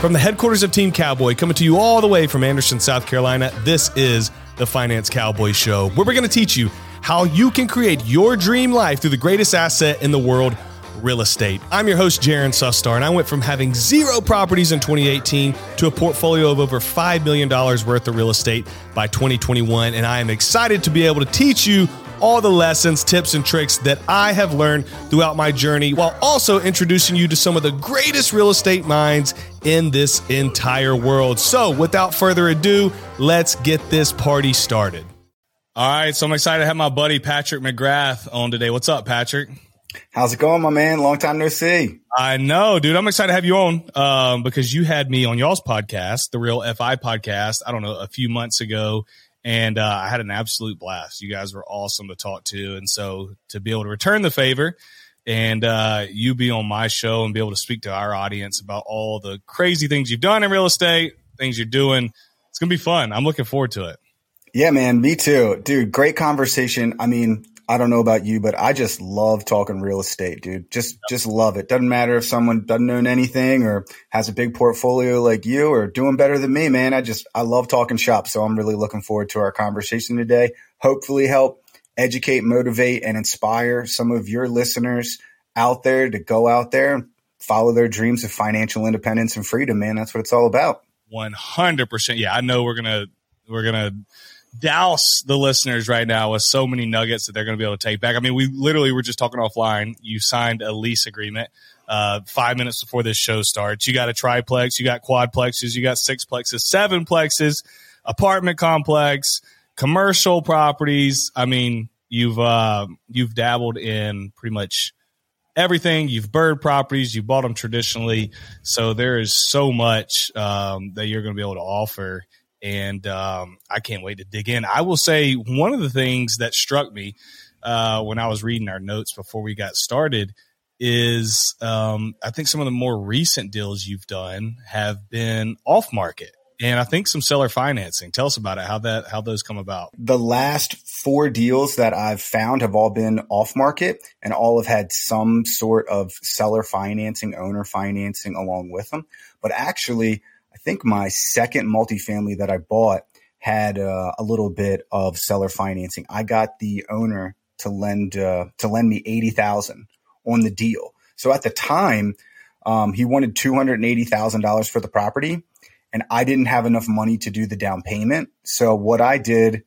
From the headquarters of Team Cowboy, coming to you all the way from Anderson, South Carolina, this is the Finance Cowboy Show, where we're going to teach you how you can create your dream life through the greatest asset in the world real estate. I'm your host, Jaren Sustar, and I went from having zero properties in 2018 to a portfolio of over $5 million worth of real estate by 2021. And I am excited to be able to teach you all the lessons, tips, and tricks that I have learned throughout my journey while also introducing you to some of the greatest real estate minds in this entire world. So, without further ado, let's get this party started. All right, so I'm excited to have my buddy Patrick McGrath on today. What's up, Patrick? How's it going, my man? Long time no see. I know, dude. I'm excited to have you on um, because you had me on y'all's podcast, the Real FI podcast. I don't know a few months ago, and uh, I had an absolute blast. You guys were awesome to talk to, and so to be able to return the favor and uh, you be on my show and be able to speak to our audience about all the crazy things you've done in real estate, things you're doing, it's gonna be fun. I'm looking forward to it. Yeah, man, me too, dude. Great conversation. I mean, I don't know about you, but I just love talking real estate, dude. Just, just love it. Doesn't matter if someone doesn't own anything or has a big portfolio like you or doing better than me, man. I just, I love talking shop. So I'm really looking forward to our conversation today. Hopefully help educate, motivate, and inspire some of your listeners out there to go out there and follow their dreams of financial independence and freedom, man. That's what it's all about. 100%. Yeah. I know we're to, we're to, douse the listeners right now with so many nuggets that they're going to be able to take back. I mean, we literally were just talking offline. You signed a lease agreement uh, five minutes before this show starts. You got a triplex, you got quadplexes, you got sixplexes, sevenplexes, apartment complex, commercial properties. I mean, you've uh, you've dabbled in pretty much everything. You've BRRRR'd properties, you bought them traditionally, so there is so much um, that you're going to be able to offer and um, I can't wait to dig in. I will say one of the things that struck me uh, when I was reading our notes before we got started is um, I think some of the more recent deals you've done have been off market. And I think some seller financing. Tell us about it. How that how those come about. The last four deals that I've found have all been off market, and all have had some sort of seller financing, owner financing along with them. But actually, think my second multifamily that I bought had uh, a little bit of seller financing. I got the owner to lend uh, to lend me eighty thousand on the deal. So at the time, um, he wanted two hundred eighty thousand dollars for the property, and I didn't have enough money to do the down payment. So what I did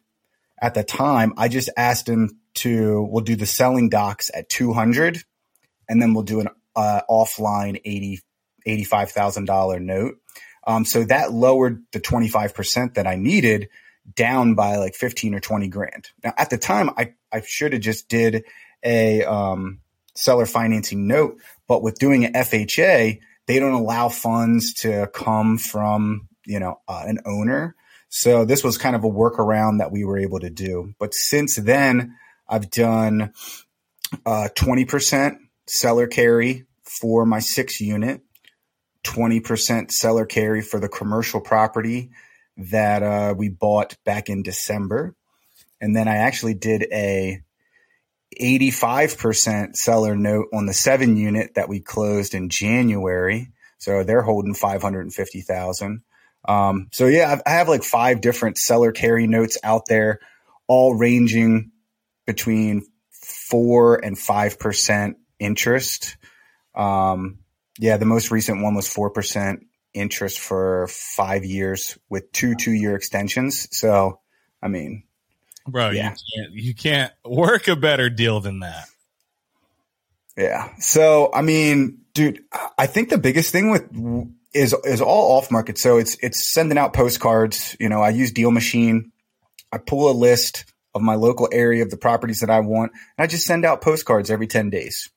at the time, I just asked him to we'll do the selling docs at two hundred, and then we'll do an uh, offline eighty eighty five thousand dollar note. Um, so that lowered the 25% that I needed down by like 15 or 20 grand. Now at the time, I, I should have just did a, um, seller financing note, but with doing an FHA, they don't allow funds to come from, you know, uh, an owner. So this was kind of a workaround that we were able to do. But since then, I've done uh, 20% seller carry for my six unit. 20% seller carry for the commercial property that uh, we bought back in December. And then I actually did a 85% seller note on the seven unit that we closed in January. So they're holding 550,000. Um, so yeah, I have like five different seller carry notes out there, all ranging between four and 5% interest. Um, yeah, the most recent one was 4% interest for five years with two two year extensions. So, I mean, bro, yeah. you, can't, you can't work a better deal than that. Yeah. So, I mean, dude, I think the biggest thing with is is all off market. So it's it's sending out postcards. You know, I use DealMachine. I pull a list of my local area of the properties that I want, and I just send out postcards every ten days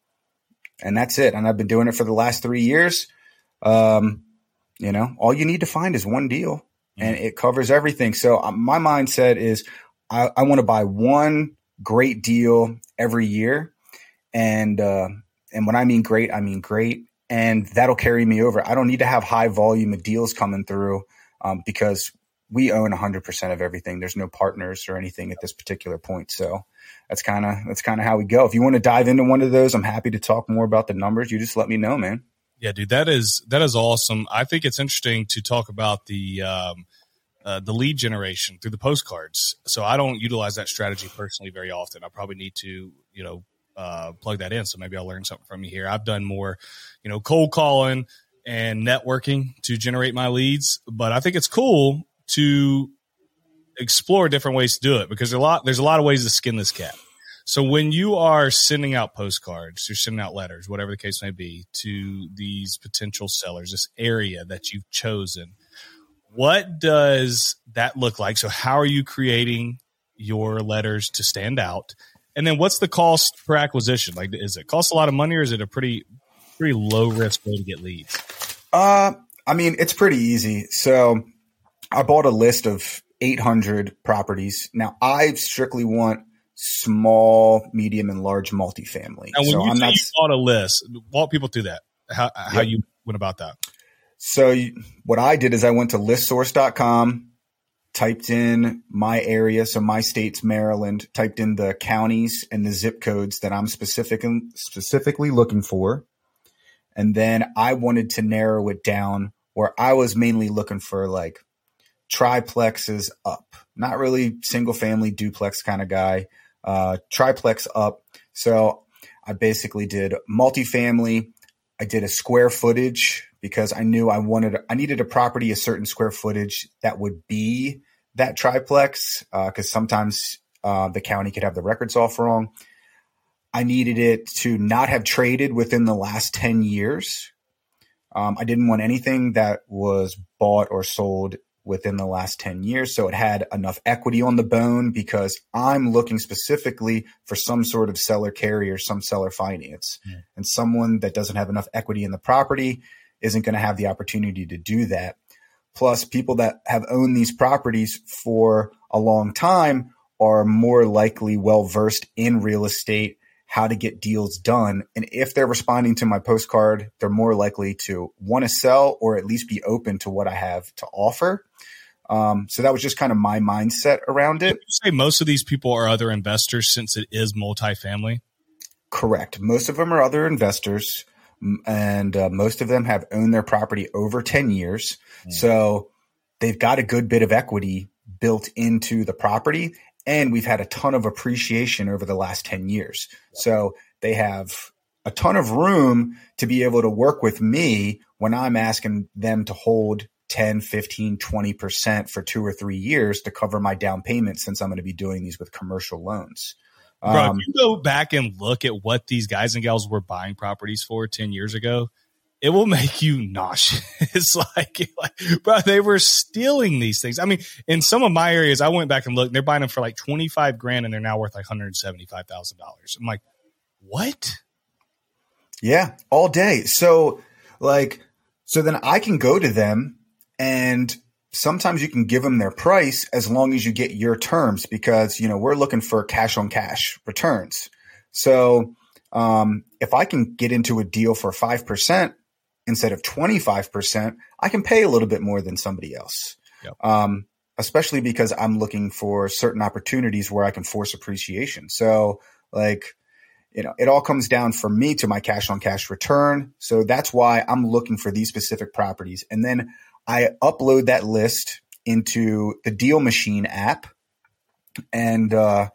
and that's it. And I've been doing it for the last three years. Um, you know, all you need to find is one deal and it covers everything. So uh, my mindset is I, I want to buy one great deal every year. And, uh, and when I mean great, I mean great. And that'll carry me over. I don't need to have high volume of deals coming through, um, because we own 100% of everything. There's no partners or anything at this particular point. So that's kind of that's kind of how we go. If you want to dive into one of those, I'm happy to talk more about the numbers. You just let me know, man. Yeah, dude, that is that is awesome. I think it's interesting to talk about the um, uh, the lead generation through the postcards. So I don't utilize that strategy personally very often. I probably need to, you know, uh, plug that in. So maybe I'll learn something from you here. I've done more, you know, cold calling and networking to generate my leads, but I think it's cool to explore different ways to do it because a lot there's a lot of ways to skin this cat. So when you are sending out postcards, you're sending out letters, whatever the case may be, to these potential sellers, this area that you've chosen, what does that look like? So how are you creating your letters to stand out? And then what's the cost per acquisition? Like, is it cost a lot of money or is it a pretty, pretty low risk way to get leads? Uh, I mean, it's pretty easy. So I bought a list of 800 properties. Now I strictly want small, medium, and large multifamily. And when so you I'm not. you bought a list, walk people through that. How how Yep. you went about that? So you, what I did is I went to listsource.com, typed in my area, so my state's Maryland, typed in the counties and the zip codes that I'm specific and specifically looking for. And then I wanted to narrow it down where I was mainly looking for like triplexes up, not really single family duplex kind of guy, uh, triplex up. So I basically did multifamily. I did a square footage because I knew I wanted, I needed a property a certain square footage that would be that triplex Uh, because sometimes uh, the county could have the records off wrong. I needed it to not have traded within the last 10 years. Um, I didn't want anything that was bought or sold within the last 10 years. So it had enough equity on the bone because I'm looking specifically for some sort of seller carrier, some seller finance. Yeah. And someone that doesn't have enough equity in the property isn't going to have the opportunity to do that. Plus, people that have owned these properties for a long time are more likely well versed in real estate, how to get deals done. And if they're responding to my postcard, they're more likely to want to sell or at least be open to what I have to offer. Um, so that was just kind of my mindset around it. Say most of these people are other investors since it is multifamily? Correct. Most of them are other investors, and uh, most of them have owned their property over 10 years. Mm. So they've got a good bit of equity built into the property. And we've had a ton of appreciation over the last 10 years. So they have a ton of room to be able to work with me when I'm asking them to hold 10, 15, 20% for two or three years to cover my down payment since I'm going to be doing these with commercial loans. Bro, Um, if you go back and look at what these guys and gals were buying properties for 10 years ago, it will make you nauseous. Like, like, bro, they were stealing these things. I mean, in some of my areas, I went back and looked, and they're buying them for like 25 grand and they're now worth like $175,000. I'm like, what? Yeah, all day. So, like, so then I can go to them and sometimes you can give them their price as long as you get your terms because, you know, we're looking for cash on cash returns. So, um, if I can get into a deal for 5% instead of 25%, I can pay a little bit more than somebody else. Yep. Um, especially because I'm looking for certain opportunities where I can force appreciation. So, like, you know, it all comes down for me to my cash on cash return. So that's why I'm looking for these specific properties. And then I upload that list into the DealMachine app. And uh,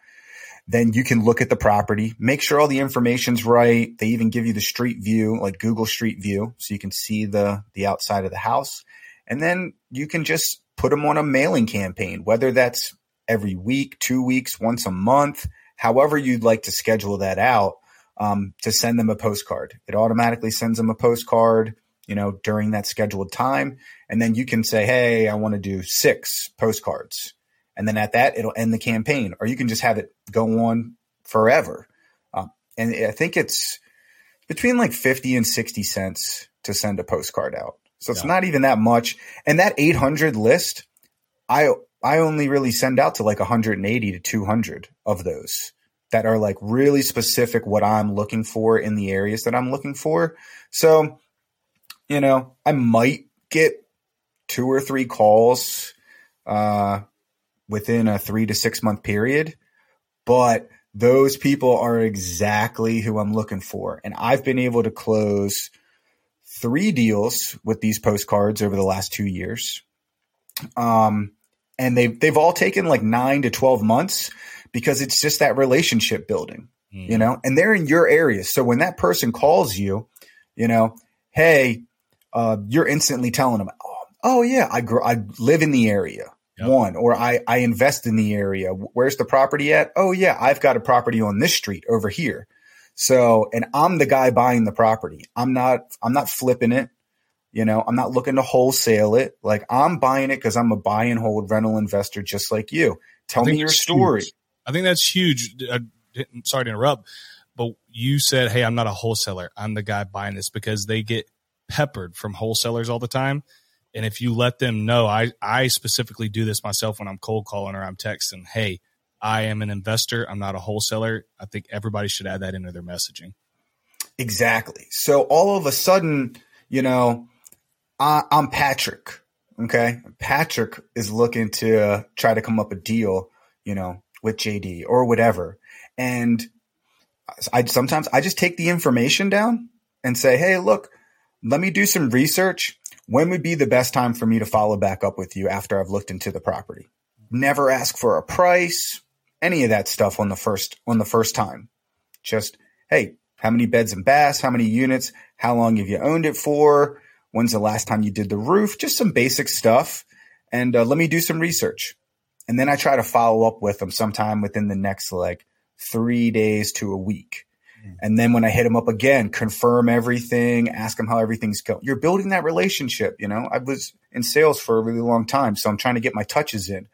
then you can look at the property, make sure all the information's right. They even give you the street view, like Google Street View, so you can see the the outside of the house. And then you can just put them on a mailing campaign, whether that's every week, two weeks, once a month, however you'd like to schedule that out um, to send them a postcard. It automatically sends them a postcard, you know, during that scheduled time. And then you can say, hey, I want to do six postcards. And then at that, it'll end the campaign, or you can just have it go on forever. Um, and I think it's between like 50 and 60 cents to send a postcard out. So it's Yeah. not even that much. And that 800 list, I I only really send out to like 180 to 200 of those that are like really specific what I'm looking for in the areas that I'm looking for. So, you know, I might get two or three calls uh, within a three to six month period, but those people are exactly who I'm looking for. And I've been able to close three deals with these postcards over the last two years. Um, and they've, they've all taken like nine to 12 months because it's just that relationship building, mm. you know, and they're in your area. So when that person calls you, you know, Hey, uh, you're instantly telling them, Oh, oh yeah, I grew, I live in the area. Yep. One, or I, I invest in the area. Where's the property at? Oh yeah, I've got a property on this street over here. So, and I'm the guy buying the property. I'm not, I'm not flipping it. You know, I'm not looking to wholesale it. Like I'm buying it because I'm a buy and hold rental investor just like you. Tell me your story. Huge. I think that's huge. Uh, I, sorry to interrupt, but you said, Hey, I'm not a wholesaler. I'm the guy buying this because they get peppered from wholesalers all the time. And if you let them know, I, I specifically do this myself when I'm cold calling or I'm texting, Hey, I am an investor. I'm not a wholesaler. I think everybody should add that into their messaging. Exactly. So all of a sudden, you know, I, am Patrick. Okay. Patrick is looking to try to come up a deal, you know, with JD or whatever. And I sometimes I just take the information down and say, Hey, look, let me do some research. When would be the best time for me to follow back up with you after I've looked into the property? Never ask for a price any of that stuff on the first on the first time. Just hey, how many beds and baths? How many units? How long have you owned it for? When's the last time you did the roof? Just some basic stuff, and uh, let me do some research. And then I try to follow up with them sometime within the next like three days to a week. And then when I hit them up again, confirm everything, ask them how everything's going. You're building that relationship. You know, I was in sales for a really long time, so I'm trying to get my touches in.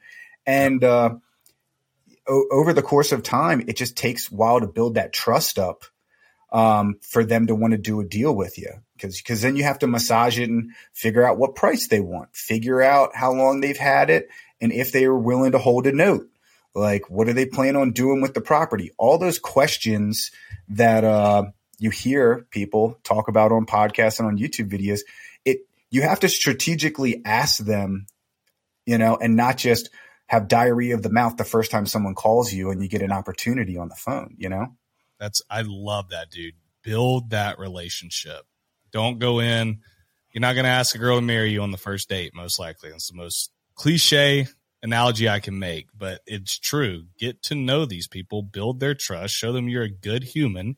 And uh, o- over the course of time, it just takes a while to build that trust up um, for them to want to do a deal with you. Because because then you have to massage it and figure out what price they want, figure out how long they've had it, and if they are willing to hold a note. Like, what do they plan on doing with the property? All those questions that uh, you hear people talk about on podcasts and on YouTube videos. It you have to strategically ask them, you know, and not just have diarrhea of the mouth the first time someone calls you and you get an opportunity on the phone, you know? That's I love that, dude. Build that relationship. Don't go in. You're not going to ask a girl to marry you on the first date, most likely. It's the most cliche analogy I can make, but it's true. Get to know these people, build their trust, show them you're a good human,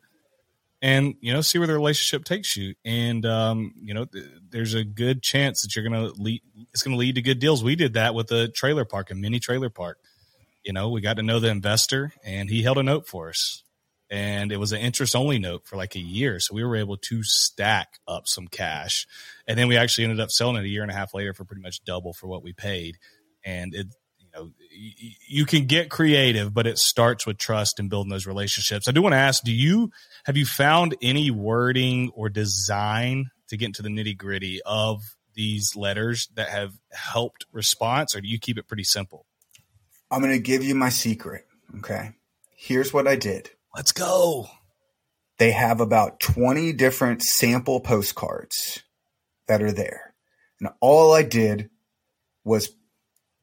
and you know see where the relationship takes you. And um, you know th- there's a good chance that you're gonna lead it's gonna lead to good deals. We did that with a trailer park a mini trailer park. You know we got to know the investor and he held a note for us. And it was an interest only note for like a year so we were able to stack up some cash. And then we actually ended up selling it a year and a half later for pretty much double for what we paid. And it know, you can get creative, but it starts with trust and building those relationships. I do want to ask, do you have you found any wording or design to get into the nitty gritty of these letters that have helped response, or do you keep it pretty simple? I'm going to give you my secret. Okay. Here's what I did. Let's go. They have about 20 different sample postcards that are there. And all I did was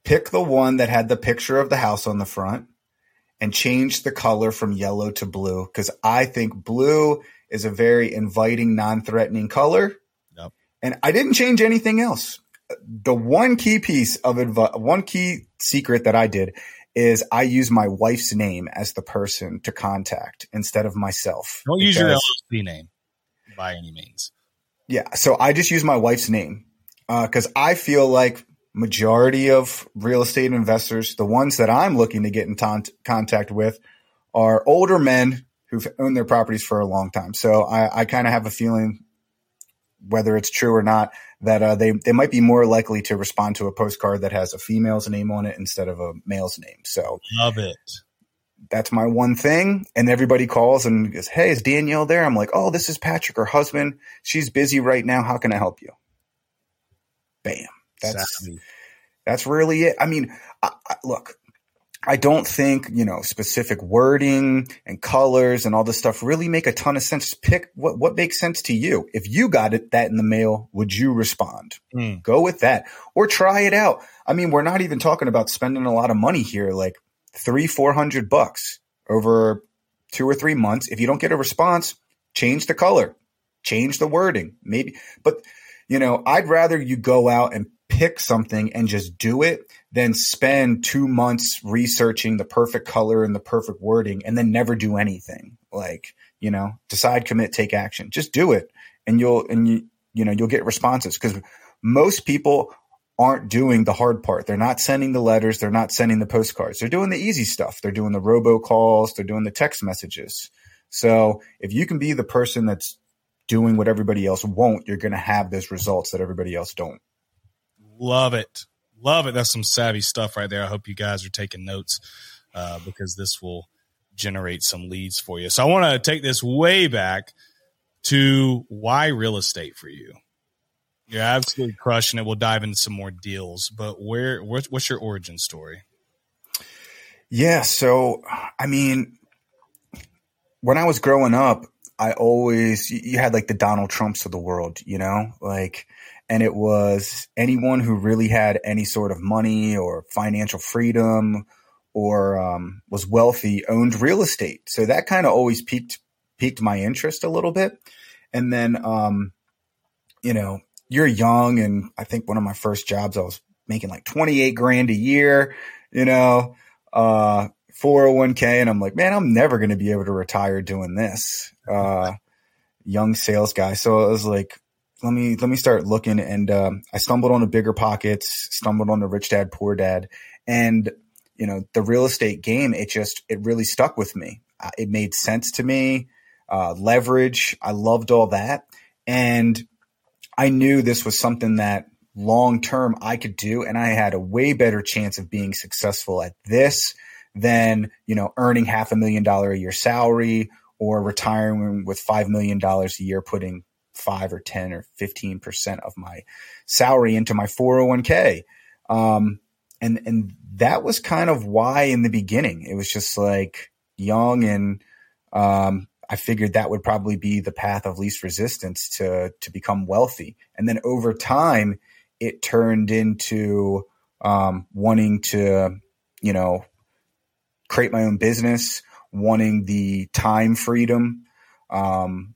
pick the one that had the picture of the house on the front and change the color from yellow to blue because I think blue is a very inviting, non-threatening color. Yep. And I didn't change anything else. The one key piece of advice, one key secret that I did is I use my wife's name as the person to contact instead of myself. Don't use your LLC name by any means. Yeah, so I just use my wife's name because uh, I feel like majority of real estate investors, the ones that I'm looking to get in contact with, are older men who've owned their properties for a long time. So I, I kind of have a feeling, whether it's true or not, that uh, they they might be more likely to respond to a postcard that has a female's name on it instead of a male's name. So love it. That's my one thing. And everybody calls and goes, Hey, is Danielle there? I'm like, Oh, this is Patrick, her husband. She's busy right now. How can I help you? Bam. That's that's really it. I mean, I, I, look, I don't think you know specific wording and colors and all this stuff really make a ton of sense. Pick what what makes sense to you. If you got it that in the mail, would you respond? Mm. Go with that, or try it out. I mean, we're not even talking about spending a lot of money here, like three four hundred bucks over two or three months. If you don't get a response, change the color, change the wording, maybe. But, you know, I'd rather you go out and pick something and just do it than spend two months researching the perfect color and the perfect wording and then never do anything. Like, you know, decide, commit, take action. Just do it and you'll, and you, you know, you'll get responses because most people aren't doing the hard part. They're not sending the letters. They're not sending the postcards. They're doing the easy stuff. They're doing the robocalls. They're doing the text messages. So if you can be the person that's doing what everybody else won't, you're going to have those results that everybody else don't. Love it. Love it. That's some savvy stuff right there. I hope you guys are taking notes uh, because this will generate some leads for you. So I want to take this way back to why real estate for you. You're absolutely crushing it. We'll dive into some more deals, but where what's, what's your origin story? Yeah, so I mean, when I was growing up, I always you had like the Donald Trumps of the world, you know, like, and it was anyone who really had any sort of money or financial freedom or um, was wealthy owned real estate. So that kind of always piqued piqued my interest a little bit, and then um, you know you're young, and I think one of my first jobs I was making like 28 grand a year, you know, uh, 401k, and I'm like, man, I'm never going to be able to retire doing this. Uh, young sales guy, so I was like, let me let me start looking, and um, I stumbled on the BiggerPockets, stumbled on the rich dad poor dad, and you know the real estate game. It just it really stuck with me. Uh, it made sense to me. Uh, leverage, I loved all that, and I knew this was something that long term I could do, and I had a way better chance of being successful at this than you know earning half a million dollar a year salary or retiring with five million dollars a year, putting five or ten or fifteen percent of my salary into my 401k. Um, and and that was kind of why in the beginning it was just like young and um, I figured that would probably be the path of least resistance to to become wealthy. And then over time, it turned into um, wanting to, you know, create my own business, wanting the time freedom, um,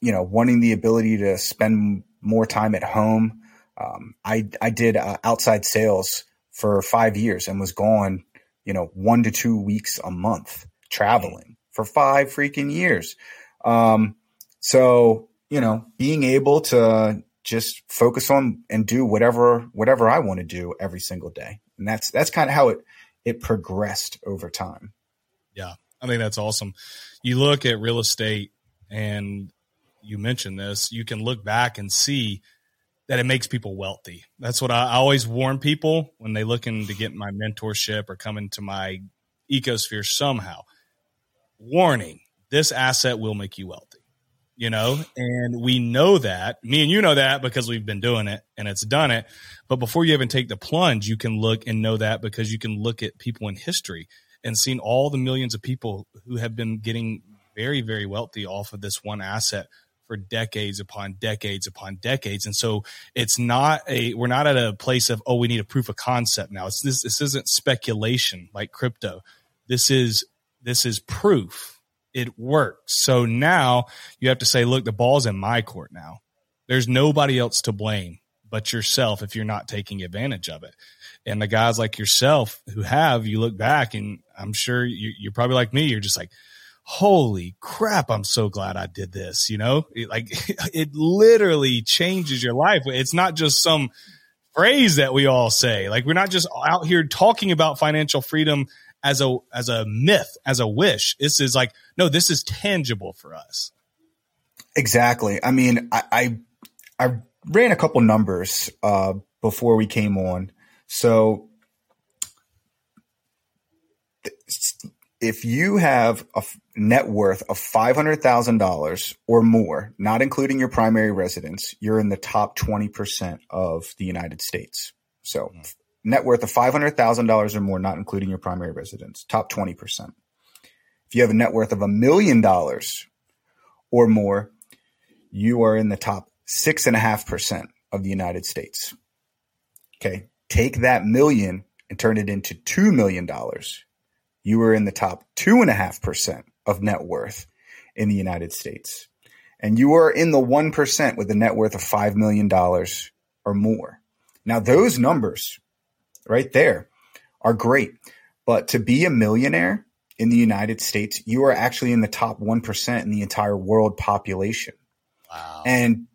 you know, wanting the ability to spend more time at home. Um, I I did uh, outside sales for five years and was gone, you know, one to two weeks a month traveling for five freaking years. Um, so, you know, being able to just focus on and do whatever, whatever I want to do every single day. And that's, that's kind of how it, it progressed over time. Yeah. I think that's awesome. You look at real estate and you mentioned this, you can look back and see that it makes people wealthy. That's what I, I always warn people when they looking to get my mentorship or come into my ecosphere somehow warning, this asset will make you wealthy. You know, and we know that. Me and you know that because we've been doing it and it's done it. But before you even take the plunge, you can look and know that because you can look at people in history and seen all the millions of people who have been getting very, very wealthy off of this one asset for decades upon decades upon decades. And so it's not a, we're not at a place of, oh, we need a proof of concept now. It's this, this isn't speculation like crypto. This is this is proof. It works. So now you have to say, look, the ball's in my court now. There's nobody else to blame but yourself if you're not taking advantage of it. And the guys like yourself who have, you look back and I'm sure you, are probably like me. You're just like, holy crap. I'm so glad I did this. You know, it, like it literally changes your life. It's not just some phrase that we all say. Like we're not just out here talking about financial freedom as a as a myth, as a wish. This is like, no, this is tangible for us. Exactly. I mean, I I, I ran a couple numbers uh, before we came on. So if you have a net worth of $500,000 or more, not including your primary residence, you're in the top 20% of the United States. So hmm. net worth of $500,000 or more, not including your primary residence, top 20%. If you have a net worth of a million dollars or more, you are in the top 6.5% of the United States. Okay. Take that million and turn it into $2 million. You are in the top 2.5% of net worth in the United States. and you are in the 1% with a net worth of $5 million or more. Now, those numbers right there are great. But to be a millionaire in the United States, you are actually in the top 1% in the entire world population. Wow. And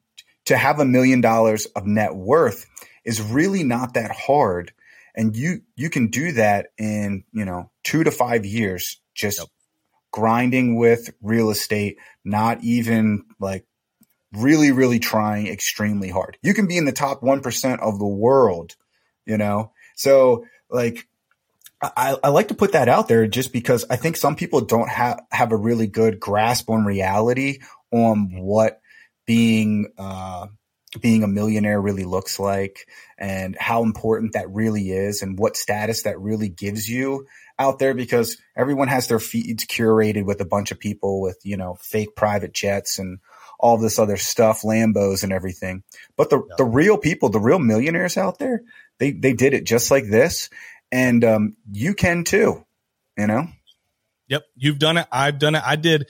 to have a million dollars of net worth is really not that hard. And you, you can do that in, you know, two to five years, just yep. grinding with real estate, not even like really, really trying extremely hard. You can be in the top 1% of the world, you know? So like, I, I, like to put that out there just because I think some people don't have, have a really good grasp on reality on what being, uh, being a millionaire really looks like and how important that really is and what status that really gives you out there because everyone has their feeds curated with a bunch of people with, you know, fake private jets and all this other stuff, Lambos and everything. But the, yeah. the real people, the real millionaires out there, they, they did it just like this. And, um, you can too, you know? Yep. You've done it. I've done it. I did.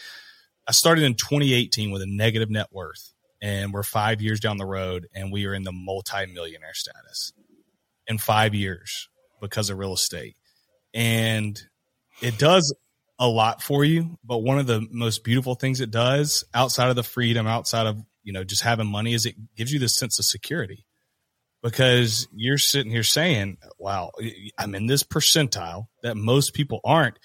I started in 2018 with a negative net worth and we're five years down the road and we are in the multi-millionaire status in five years because of real estate. And it does a lot for you, but one of the most beautiful things it does outside of the freedom, outside of, you know, just having money is it gives you this sense of security because you're sitting here saying, wow, I'm in this percentile that most people aren't.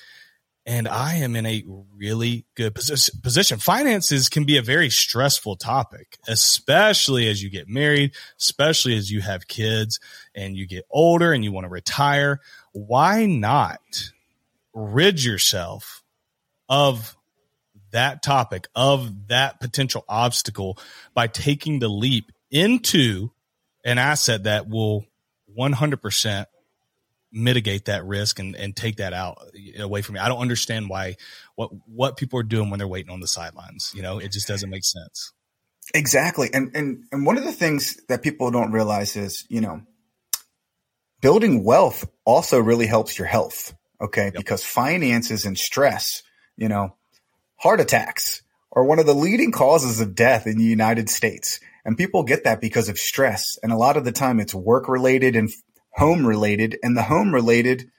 And I am in a really good position. Finances can be a very stressful topic, especially as you get married, especially as you have kids and you get older and you want to retire. Why not rid yourself of that topic, of that potential obstacle by taking the leap into an asset that will 100% mitigate that risk and, and take that out away from me. I don't understand why what what people are doing when they're waiting on the sidelines. You know, it just doesn't make sense. Exactly. And and and one of the things that people don't realize is, you know, building wealth also really helps your health. Okay. Yep. Because finances and stress, you know, heart attacks are one of the leading causes of death in the United States. And people get that because of stress. And a lot of the time it's work related and home related. And the home related,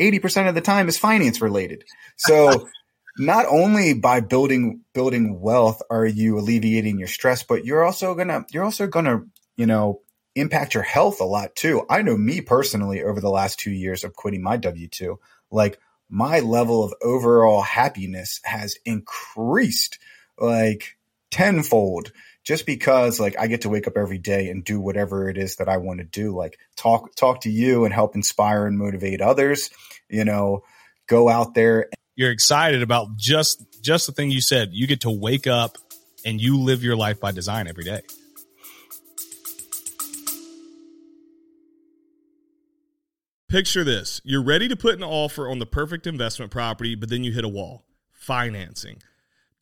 80% of the time is finance related. So not only by building, building wealth are you alleviating your stress, but you're also gonna, you're also gonna, you know, impact your health a lot too. I know me personally over the last two years of quitting my W 2, like my level of overall happiness has increased like tenfold just because like I get to wake up every day and do whatever it is that I want to do, like talk, talk to you and help inspire and motivate others, you know, go out there. You're excited about just, just the thing you said. You get to wake up and you live your life by design every day. Picture this you're ready to put an offer on the perfect investment property, but then you hit a wall financing.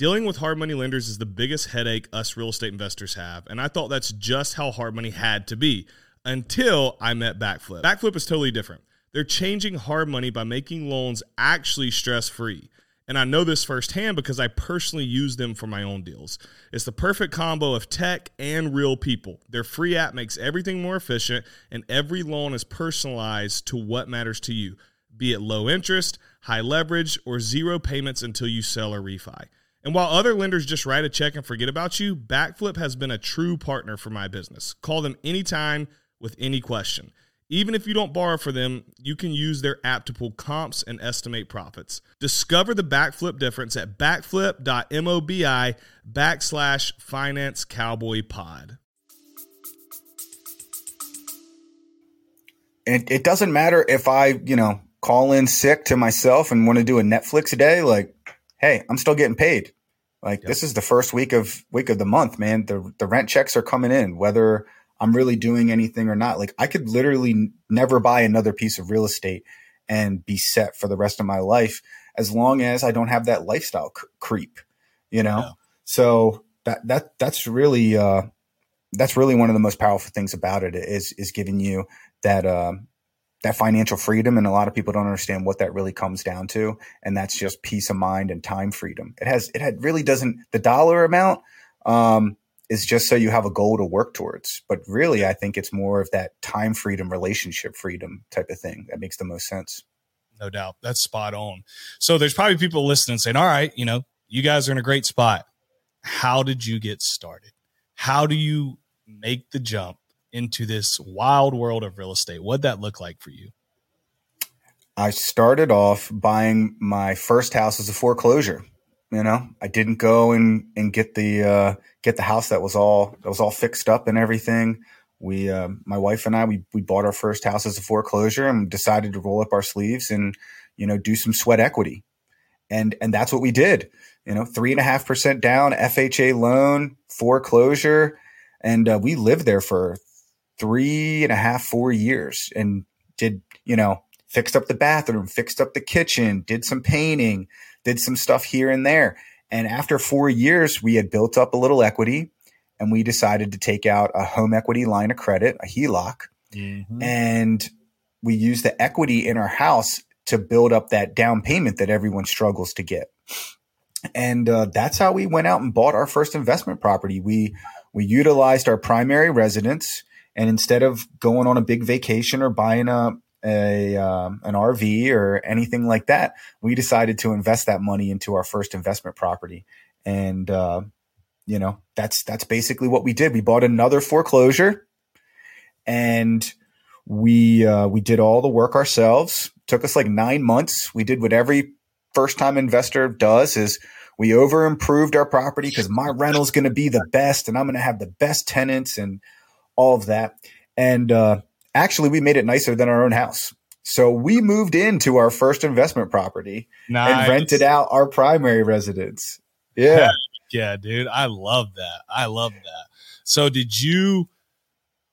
Dealing with hard money lenders is the biggest headache us real estate investors have, and I thought that's just how hard money had to be until I met Backflip. Backflip is totally different. They're changing hard money by making loans actually stress free. And I know this firsthand because I personally use them for my own deals. It's the perfect combo of tech and real people. Their free app makes everything more efficient, and every loan is personalized to what matters to you, be it low interest, high leverage, or zero payments until you sell or refi. And while other lenders just write a check and forget about you, Backflip has been a true partner for my business. Call them anytime with any question. Even if you don't borrow for them, you can use their app to pull comps and estimate profits. Discover the backflip difference at backflip.mobi backslash finance cowboy pod. And it doesn't matter if I, you know, call in sick to myself and want to do a Netflix day, like, hey, I'm still getting paid. Like yep. this is the first week of week of the month, man. The the rent checks are coming in, whether I'm really doing anything or not. Like I could literally never buy another piece of real estate and be set for the rest of my life as long as I don't have that lifestyle c- creep, you know? Yeah. So that, that, that's really, uh, that's really one of the most powerful things about it is, is giving you that, um, that financial freedom and a lot of people don't understand what that really comes down to and that's just peace of mind and time freedom. It has it had really doesn't the dollar amount um, is just so you have a goal to work towards but really i think it's more of that time freedom relationship freedom type of thing that makes the most sense. No doubt. That's spot on. So there's probably people listening saying all right you know you guys are in a great spot. How did you get started? How do you make the jump into this wild world of real estate? What'd that look like for you? I started off buying my first house as a foreclosure. You know, I didn't go and, and get the uh, get the house that was all that was all fixed up and everything. We, uh, my wife and I, we we bought our first house as a foreclosure and decided to roll up our sleeves and you know do some sweat equity, and and that's what we did. You know, three and a half percent down, FHA loan, foreclosure, and uh, we lived there for three and a half, four years and did, you know, fixed up the bathroom, fixed up the kitchen, did some painting, did some stuff here and there. And after four years, we had built up a little equity and we decided to take out a home equity line of credit, a HELOC. Mm-hmm. And we used the equity in our house to build up that down payment that everyone struggles to get. And uh, that's how we went out and bought our first investment property. We we utilized our primary residence and instead of going on a big vacation or buying a, a um, an RV or anything like that, we decided to invest that money into our first investment property. And uh, you know, that's that's basically what we did. We bought another foreclosure, and we uh, we did all the work ourselves. Took us like nine months. We did what every first time investor does: is we over improved our property because my rental is going to be the best, and I'm going to have the best tenants and all of that. And uh, actually, we made it nicer than our own house. So we moved into our first investment property nice. and rented out our primary residence. Yeah. Yeah, dude. I love that. I love that. So did you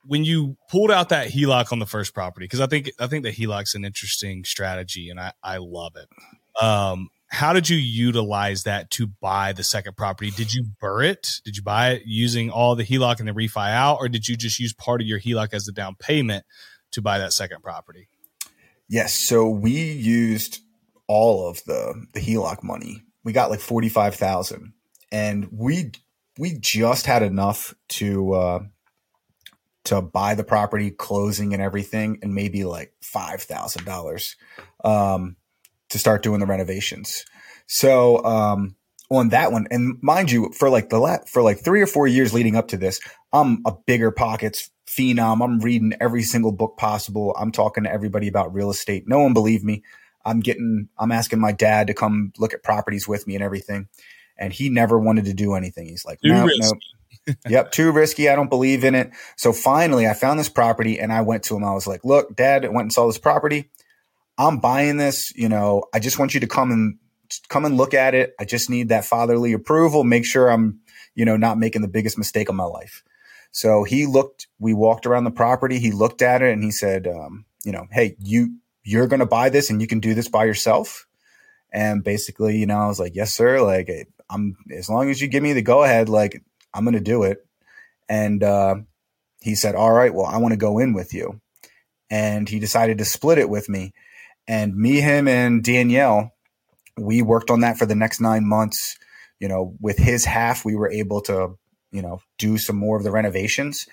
when you pulled out that HELOC on the first property, because I think I think the HELOC's an interesting strategy and I, I love it. Um, how did you utilize that to buy the second property? Did you BRRRR it? Did you buy it using all the HELOC and the refi out, or did you just use part of your HELOC as the down payment to buy that second property? Yes. So we used all of the the HELOC money. We got like forty five thousand, and we we just had enough to uh, to buy the property, closing and everything, and maybe like five thousand um, dollars to start doing the renovations. So um, on that one, and mind you, for like the la- for like three or four years leading up to this, I'm a BiggerPockets phenom. I'm reading every single book possible. I'm talking to everybody about real estate. No one believed me. I'm getting, I'm asking my dad to come look at properties with me and everything. And he never wanted to do anything. He's like, no, no. yep, too risky. I don't believe in it. So finally, I found this property and I went to him. I was like, look, dad, I went and saw this property. I'm buying this. You know, I just want you to come and come and look at it. I just need that fatherly approval. Make sure I'm, you know, not making the biggest mistake of my life. So he looked, we walked around the property. He looked at it and he said, um, you know, Hey, you, you're going to buy this and you can do this by yourself. And basically, you know, I was like, yes, sir. Like I'm, as long as you give me the go ahead, like I'm going to do it. And, uh, he said, all right, well, I want to go in with you. And he decided to split it with me. And me, him, and Danielle, we worked on that for the next nine months. You know, with his half, we were able to, you know, do some more of the renovations.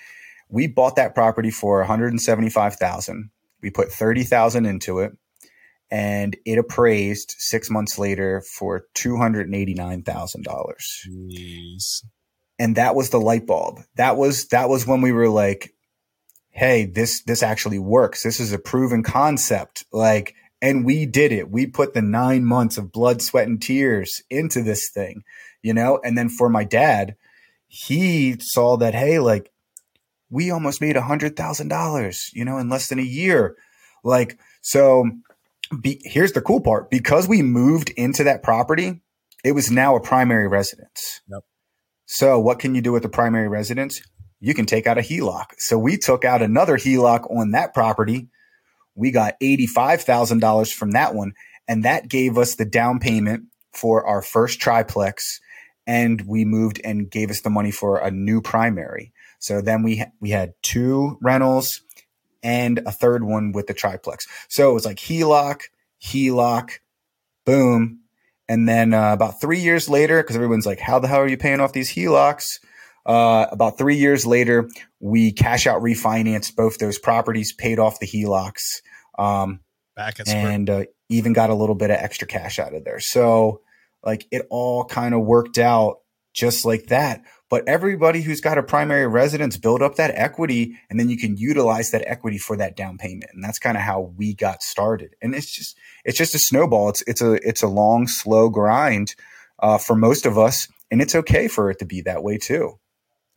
We bought that property for 175,000. We put 30,000 into it and it appraised six months later for $289,000. And that was the light bulb. That was, that was when we were like, hey, this this actually works. This is a proven concept. Like, and we did it. We put the nine months of blood, sweat, and tears into this thing, you know. And then for my dad, he saw that hey, like we almost made a hundred thousand dollars, you know, in less than a year. Like, so be, here's the cool part: because we moved into that property, it was now a primary residence. Yep. So, what can you do with the primary residence? You can take out a HELOC. So we took out another HELOC on that property. We got $85,000 from that one. And that gave us the down payment for our first triplex. And we moved and gave us the money for a new primary. So then we, we had two rentals and a third one with the triplex. So it was like HELOC, HELOC, boom. And then uh, about three years later, because everyone's like, how the hell are you paying off these HELOCs? Uh, about three years later, we cash out refinanced both those properties, paid off the HELOCs, um, Back at and uh, even got a little bit of extra cash out of there. So, like, it all kind of worked out just like that. But everybody who's got a primary residence build up that equity and then you can utilize that equity for that down payment. And that's kind of how we got started. And it's just it's just a snowball. It's it's a it's a long, slow grind uh, for most of us. And it's okay for it to be that way too.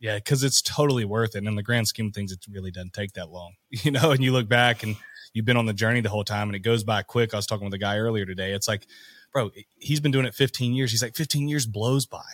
Yeah, because it's totally worth it. And in the grand scheme of things, it really doesn't take that long. You know, and you look back and you've been on the journey the whole time and it goes by quick. I was talking with a guy earlier today. It's like, bro, he's been doing it 15 years. He's like, 15 years blows by.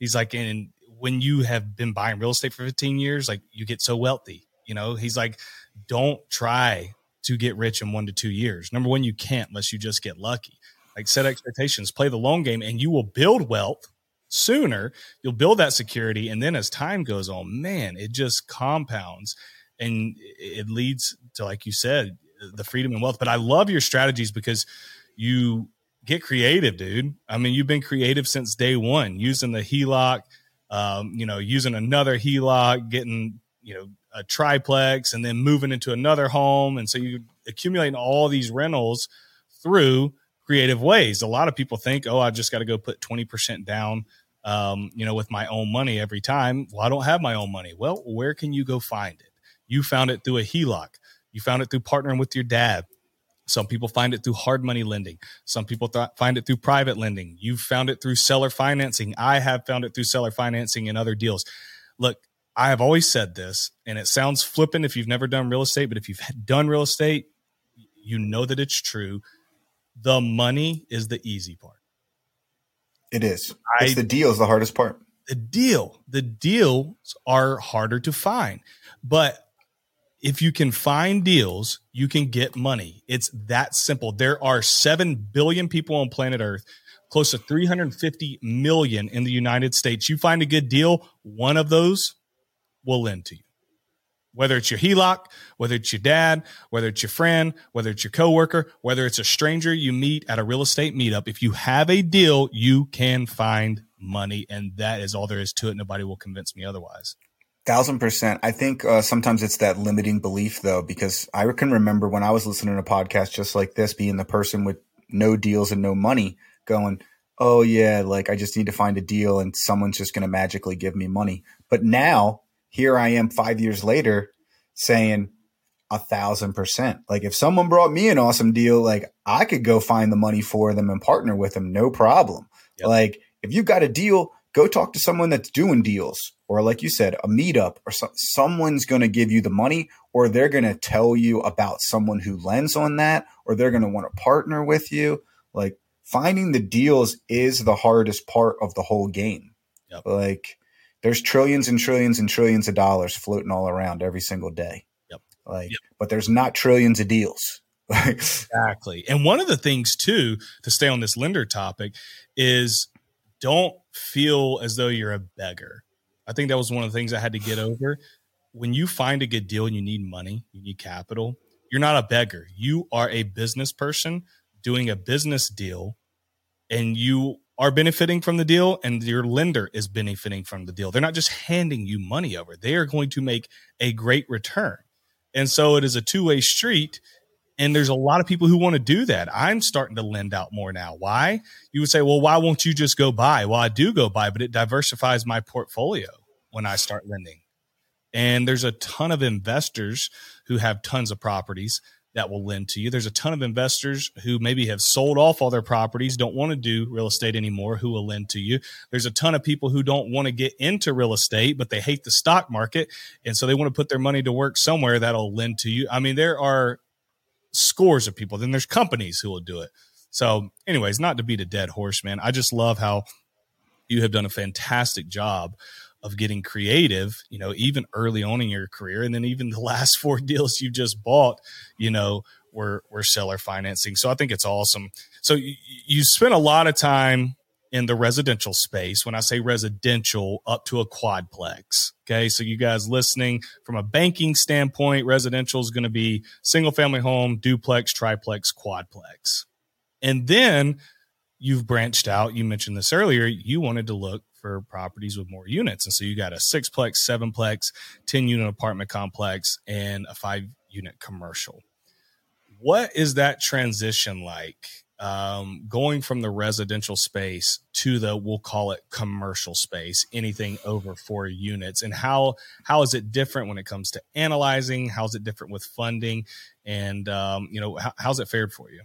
He's like, and when you have been buying real estate for 15 years, like you get so wealthy. You know, he's like, don't try to get rich in one to two years. Number one, you can't unless you just get lucky. Like set expectations, play the long game, and you will build wealth sooner. You'll build that security. And then as time goes on, man, it just compounds and it leads to, like you said, the freedom and wealth. But I love your strategies because you get creative, dude. I mean, you've been creative since day one, using the HELOC, um, you know, using another HELOC, getting, you know, a triplex and then moving into another home. And so you accumulating all these rentals through creative ways. A lot of people think, oh, I just got to go put 20% down, um, you know, with my own money every time. Well, I don't have my own money. Well, where can you go find it? You found it through a HELOC. You found it through partnering with your dad. Some people find it through hard money lending. Some people th- find it through private lending. You've found it through seller financing. I have found it through seller financing and other deals. Look, I have always said this, and it sounds flippant if you've never done real estate, but if you've done real estate, you know that it's true. The money is the easy part. It is. I, it's the deal is the hardest part. The deal, the deals are harder to find, but if you can find deals, you can get money. It's that simple. There are 7 billion people on planet Earth, close to 350 million in the United States. You find a good deal, one of those will lend to you. Whether it's your HELOC, whether it's your dad, whether it's your friend, whether it's your coworker, whether it's a stranger you meet at a real estate meetup, if you have a deal, you can find money. And that is all there is to it. Nobody will convince me otherwise. Thousand percent. I think uh, sometimes it's that limiting belief, though, because I can remember when I was listening to a podcast just like this, being the person with no deals and no money, going, "Oh yeah, like I just need to find a deal, and someone's just going to magically give me money." But now here I am, five years later, saying a thousand percent. Like if someone brought me an awesome deal, like I could go find the money for them and partner with them, no problem. Yep. Like if you got a deal, go talk to someone that's doing deals or like you said a meetup or so, someone's going to give you the money or they're going to tell you about someone who lends on that or they're going to want to partner with you like finding the deals is the hardest part of the whole game yep. like there's trillions and trillions and trillions of dollars floating all around every single day yep like yep. but there's not trillions of deals exactly and one of the things too to stay on this lender topic is don't feel as though you're a beggar. I think that was one of the things I had to get over. When you find a good deal and you need money, you need capital, you're not a beggar. You are a business person doing a business deal and you are benefiting from the deal and your lender is benefiting from the deal. They're not just handing you money over. They are going to make a great return. And so it is a two-way street and there's a lot of people who want to do that. I'm starting to lend out more now. Why? You would say, well, why won't you just go buy? Well, I do go buy, but it diversifies my portfolio when I start lending. And there's a ton of investors who have tons of properties that will lend to you. There's a ton of investors who maybe have sold off all their properties, don't want to do real estate anymore, who will lend to you. There's a ton of people who don't want to get into real estate, but they hate the stock market. And so they want to put their money to work somewhere that'll lend to you. I mean, there are scores of people. Then there's companies who will do it. So, anyways, not to beat a dead horse, man. I just love how you have done a fantastic job of getting creative, you know, even early on in your career. And then even the last four deals you just bought, you know, were, were seller financing. So I think it's awesome. So you, you spent a lot of time in the residential space. When I say residential, up to a quadplex. Okay. So you guys listening from a banking standpoint, residential is going to be single family home, duplex, triplex, quadplex. And then you've branched out. You mentioned this earlier. You wanted to look for properties with more units. And so you got a sixplex, sevenplex, 10 unit apartment complex, and a five unit commercial. What is that transition like? Um, going from the residential space to the we'll call it commercial space, anything over four units, and how how is it different when it comes to analyzing? How's it different with funding, and um, you know how, how's it fared for you?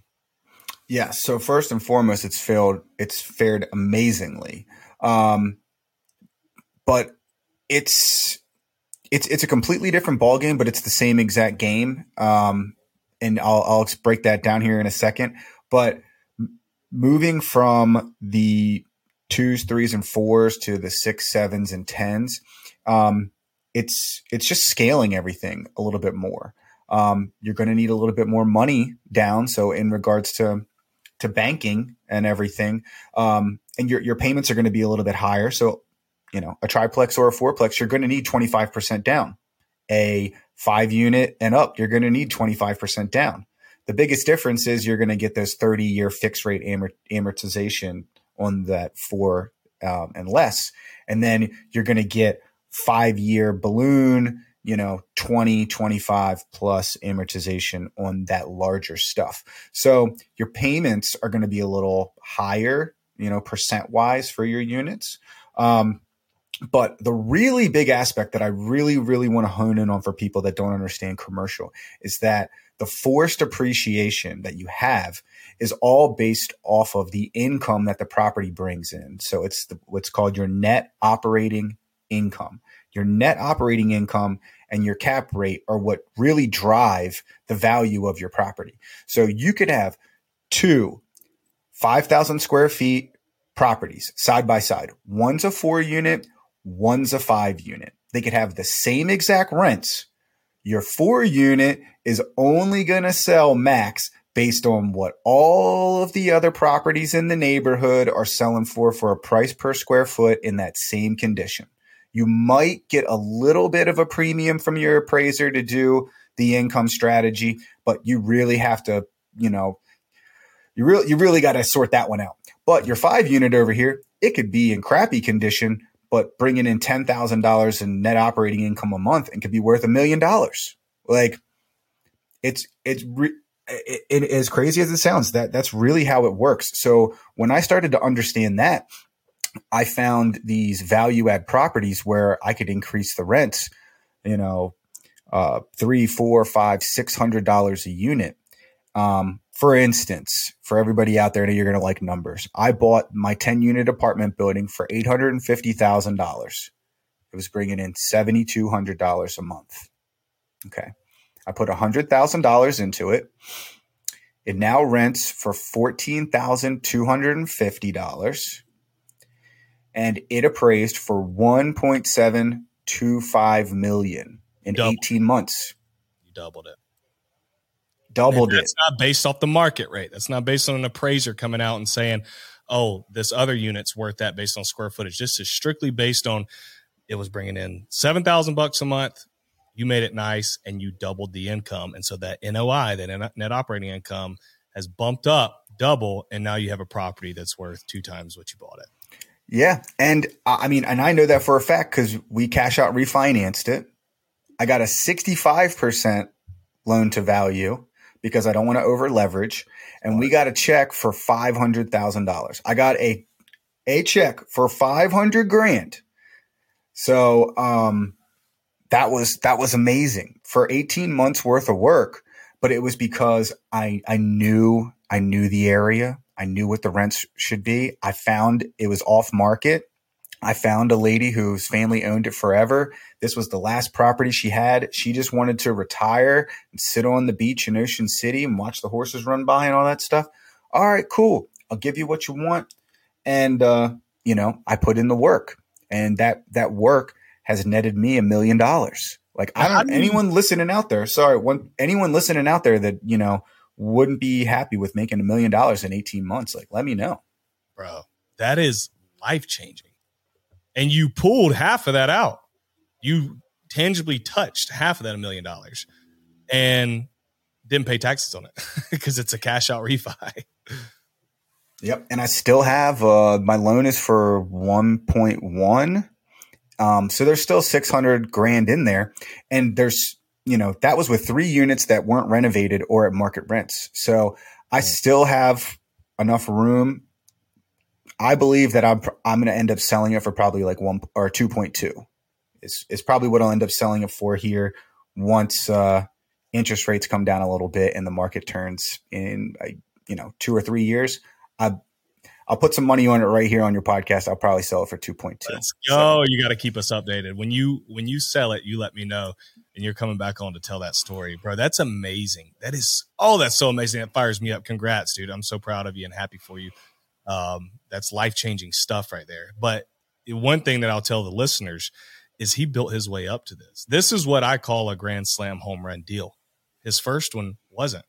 Yeah. So first and foremost, it's failed. It's fared amazingly. Um, but it's it's it's a completely different ball game, but it's the same exact game. Um, and I'll I'll break that down here in a second. But moving from the twos, threes, and fours to the six, sevens, and tens, um, it's it's just scaling everything a little bit more. Um, you're going to need a little bit more money down. So in regards to to banking and everything, um, and your your payments are going to be a little bit higher. So, you know, a triplex or a fourplex, you're going to need 25% down. A five unit and up, you're going to need 25% down. The biggest difference is you're going to get those 30 year fixed rate amort- amortization on that four um, and less. And then you're going to get five year balloon, you know, 20, 25 plus amortization on that larger stuff. So your payments are going to be a little higher you know, percent wise for your units. Um, but the really big aspect that I really, really want to hone in on for people that don't understand commercial is that the forced appreciation that you have is all based off of the income that the property brings in. So it's the, what's called your net operating income. Your net operating income and your cap rate are what really drive the value of your property. So you could have two 5,000 square feet properties side by side. One's a four unit, one's a five unit. They could have the same exact rents. Your four unit is only going to sell max based on what all of the other properties in the neighborhood are selling for for a price per square foot in that same condition. You might get a little bit of a premium from your appraiser to do the income strategy, but you really have to, you know, you really you really got to sort that one out. But your five unit over here, it could be in crappy condition, but bringing in ten thousand dollars in net operating income a month and could be worth a million dollars. Like it's it's re- it, it, as crazy as it sounds, that that's really how it works. So when I started to understand that, I found these value add properties where I could increase the rents, you know, uh, three, four, five, six hundred dollars a unit. Um, for instance, for everybody out there, you're going to like numbers. I bought my 10 unit apartment building for $850,000. It was bringing in $7,200 a month. Okay. I put $100,000 into it. It now rents for $14,250 and it appraised for 1.725 million in Double. 18 months. You doubled it doubled that's it. That's not based off the market rate. That's not based on an appraiser coming out and saying, "Oh, this other unit's worth that based on square footage." This is strictly based on it was bringing in seven thousand bucks a month. You made it nice, and you doubled the income, and so that NOI, that net operating income, has bumped up double, and now you have a property that's worth two times what you bought it. Yeah, and I mean, and I know that for a fact because we cash out refinanced it. I got a sixty-five percent loan to value because I don't want to over leverage. And we got a check for five hundred thousand dollars. I got a a check for five hundred grand. So um, that was that was amazing for eighteen months worth of work. But it was because I I knew I knew the area. I knew what the rents should be. I found it was off market. I found a lady whose family owned it forever. This was the last property she had. She just wanted to retire and sit on the beach in Ocean City and watch the horses run by and all that stuff. All right, cool. I'll give you what you want. And, uh, you know, I put in the work and that, that work has netted me a million dollars. Like I don't, anyone listening out there, sorry, one, anyone listening out there that, you know, wouldn't be happy with making a million dollars in 18 months, like let me know. Bro, that is life changing. And you pulled half of that out. You tangibly touched half of that a million dollars and didn't pay taxes on it because it's a cash out refi. Yep. And I still have uh, my loan is for 1.1. Um, so there's still 600 grand in there. And there's, you know, that was with three units that weren't renovated or at market rents. So I still have enough room. I believe that I'm, I'm going to end up selling it for probably like one or 2.2 is, is probably what I'll end up selling it for here once, uh, interest rates come down a little bit and the market turns in, you know, two or three years. I I'll put some money on it right here on your podcast. I'll probably sell it for two point two. Let's go. So, you got to keep us updated. When you when you sell it, you let me know, and you're coming back on to tell that story, bro. That's amazing. That is oh, that's so amazing. That fires me up. Congrats, dude. I'm so proud of you and happy for you. Um, that's life changing stuff right there. But one thing that I'll tell the listeners is he built his way up to this. This is what I call a grand slam home run deal. His first one wasn't.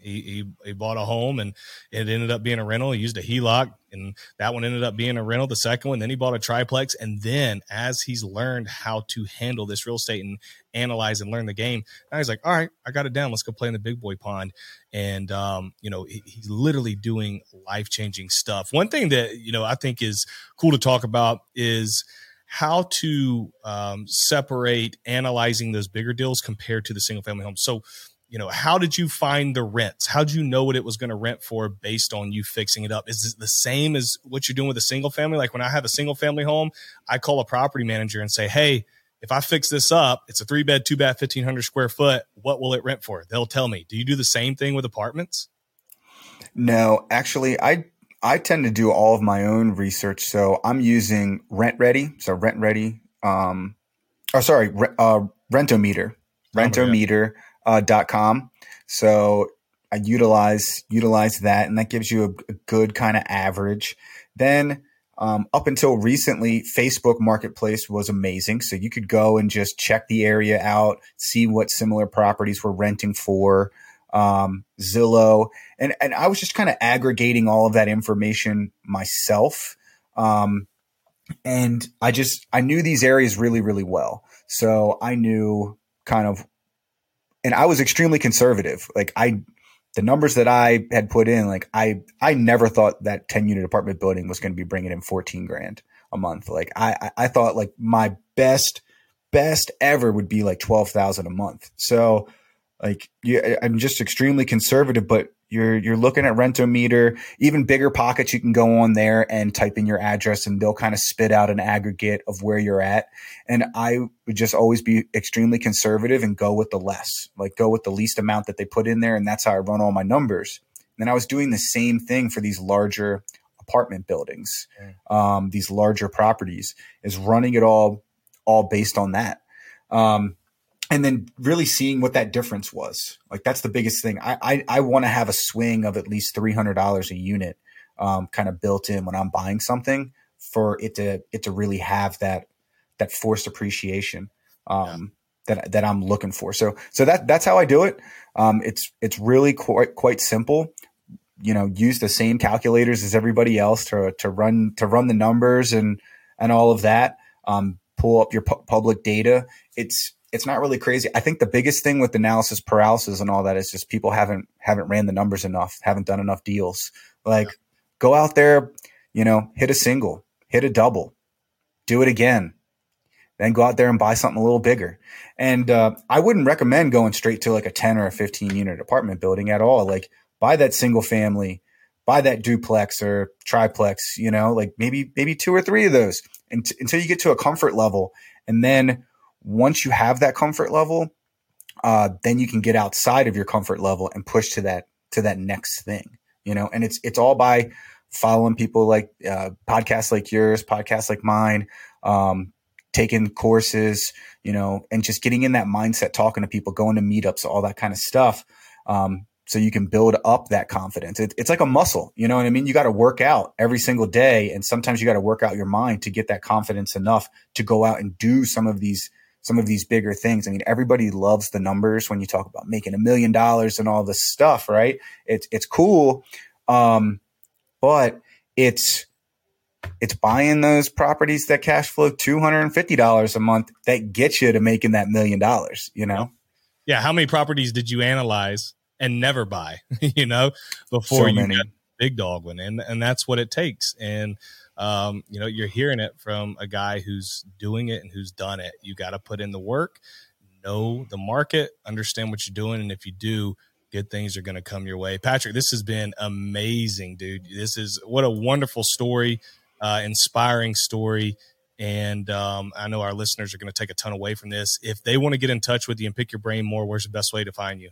He, he, he bought a home and it ended up being a rental. He used a HELOC and that one ended up being a rental. The second one, then he bought a triplex. And then as he's learned how to handle this real estate and analyze and learn the game, now he's like, all right, I got it down. Let's go play in the big boy pond. And, um, you know, he, he's literally doing life changing stuff. One thing that, you know, I think is cool to talk about is, how to um, separate analyzing those bigger deals compared to the single family home. So you know, how did you find the rents? How did you know what it was going to rent for based on you fixing it up? Is it the same as what you're doing with a single family? Like when I have a single family home, I call a property manager and say, Hey, if I fix this up, it's a three bed, two bath, 1500 square foot. What will it rent for? They'll tell me. Do you do the same thing with apartments? No, actually, I, I tend to do all of my own research. So I'm using Rent Ready. So RentRedi, um, oh, sorry, uh, Rentometer, Rentometer. Oh uh, dot com. So I utilize utilize that, and that gives you a, a good kind of average. Then um, up until recently, Facebook Marketplace was amazing. So you could go and just check the area out, see what similar properties were renting for. Um, Zillow, and and I was just kind of aggregating all of that information myself. Um, and I just I knew these areas really really well, so I knew kind of and I was extremely conservative. Like I, the numbers that I had put in, like I, I never thought that 10 unit apartment building was going to be bringing in 14 grand a month. Like I, I thought like my best, best ever would be like 12,000 a month. So like yeah, I'm just extremely conservative, but you're you're looking at Rentometer, even BiggerPockets. You can go on there and type in your address, and they'll kind of spit out an aggregate of where you're at. And I would just always be extremely conservative and go with the less, like go with the least amount that they put in there, and that's how I run all my numbers. And then I was doing the same thing for these larger apartment buildings, mm. um, these larger properties, is running it all all based on that. Um, and then really seeing what that difference was. Like that's the biggest thing. I I, I want to have a swing of at least three hundred dollars a unit, um, kind of built in when I'm buying something for it to it to really have that that forced appreciation um, yeah. that that I'm looking for. So so that that's how I do it. Um, it's it's really quite quite simple. You know, use the same calculators as everybody else to to run to run the numbers and and all of that. Um, pull up your pu- public data. It's it's not really crazy. I think the biggest thing with analysis paralysis and all that is just people haven't haven't ran the numbers enough, haven't done enough deals. Like yeah. go out there, you know, hit a single, hit a double, do it again, then go out there and buy something a little bigger. And uh, I wouldn't recommend going straight to like a 10 or a 15 unit apartment building at all. Like buy that single family, buy that duplex or triplex, you know, like maybe maybe two or three of those until you get to a comfort level and then once you have that comfort level, uh, then you can get outside of your comfort level and push to that to that next thing. You know, and it's it's all by following people like uh, podcasts like yours, podcasts like mine, um, taking courses, you know, and just getting in that mindset, talking to people, going to meetups, all that kind of stuff. Um, so you can build up that confidence. It, it's like a muscle, you know what I mean? You got to work out every single day. And sometimes you got to work out your mind to get that confidence enough to go out and do some of these some of these bigger things. I mean, everybody loves the numbers when you talk about making a million dollars and all this stuff, right? It's it's cool, um, but it's it's buying those properties that cash flow $250 a month that gets you to making that million dollars, you know? Yeah. How many properties did you analyze and never buy, you know, before so you got big dog one? And, and that's what it takes. And, um, you know, you're hearing it from a guy who's doing it and who's done it. You got to put in the work, know the market, understand what you're doing. And if you do, good things are going to come your way. Patrick, this has been amazing, dude. This is what a wonderful story, uh, inspiring story. And um, I know our listeners are going to take a ton away from this. If they want to get in touch with you and pick your brain more, where's the best way to find you?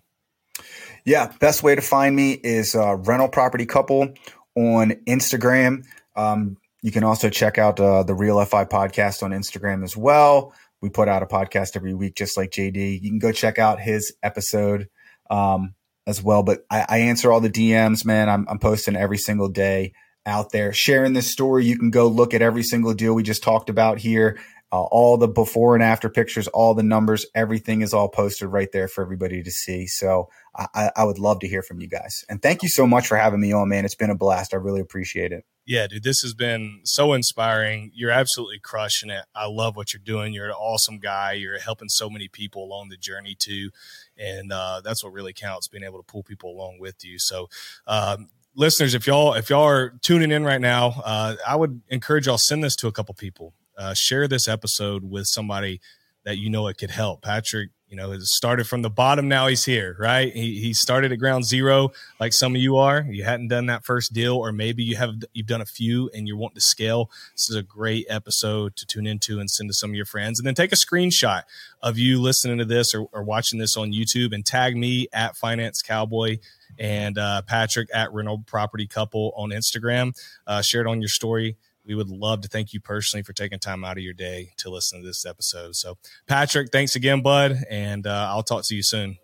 Yeah, best way to find me is uh, Rental Property Couple on Instagram. Um, you can also check out uh, the Real FI podcast on Instagram as well. We put out a podcast every week, just like JD. You can go check out his episode. Um, as well. But I, I answer all the DMs, man. I'm, I'm posting every single day out there sharing this story. You can go look at every single deal we just talked about here. Uh, all the before and after pictures, all the numbers, everything is all posted right there for everybody to see. So I, I would love to hear from you guys. And thank you so much for having me on, man. It's been a blast. I really appreciate it. Yeah, dude, this has been so inspiring. You're absolutely crushing it. I love what you're doing. You're an awesome guy. You're helping so many people along the journey too, and uh, that's what really counts. Being able to pull people along with you. So, um, listeners, if y'all if y'all are tuning in right now, uh, I would encourage y'all send this to a couple people. Uh, share this episode with somebody that you know it could help. Patrick you know, it started from the bottom. Now he's here, right? He, he started at ground zero, like some of you are. You hadn't done that first deal, or maybe you have you've done a few and you're wanting to scale. This is a great episode to tune into and send to some of your friends, and then take a screenshot of you listening to this or, or watching this on YouTube and tag me at Finance Cowboy and uh, Patrick at Rental Property Couple on Instagram. Uh, share it on your story we would love to thank you personally for taking time out of your day to listen to this episode. So, Patrick, thanks again, bud, and uh, I'll talk to you soon.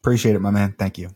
Appreciate it, my man. Thank you.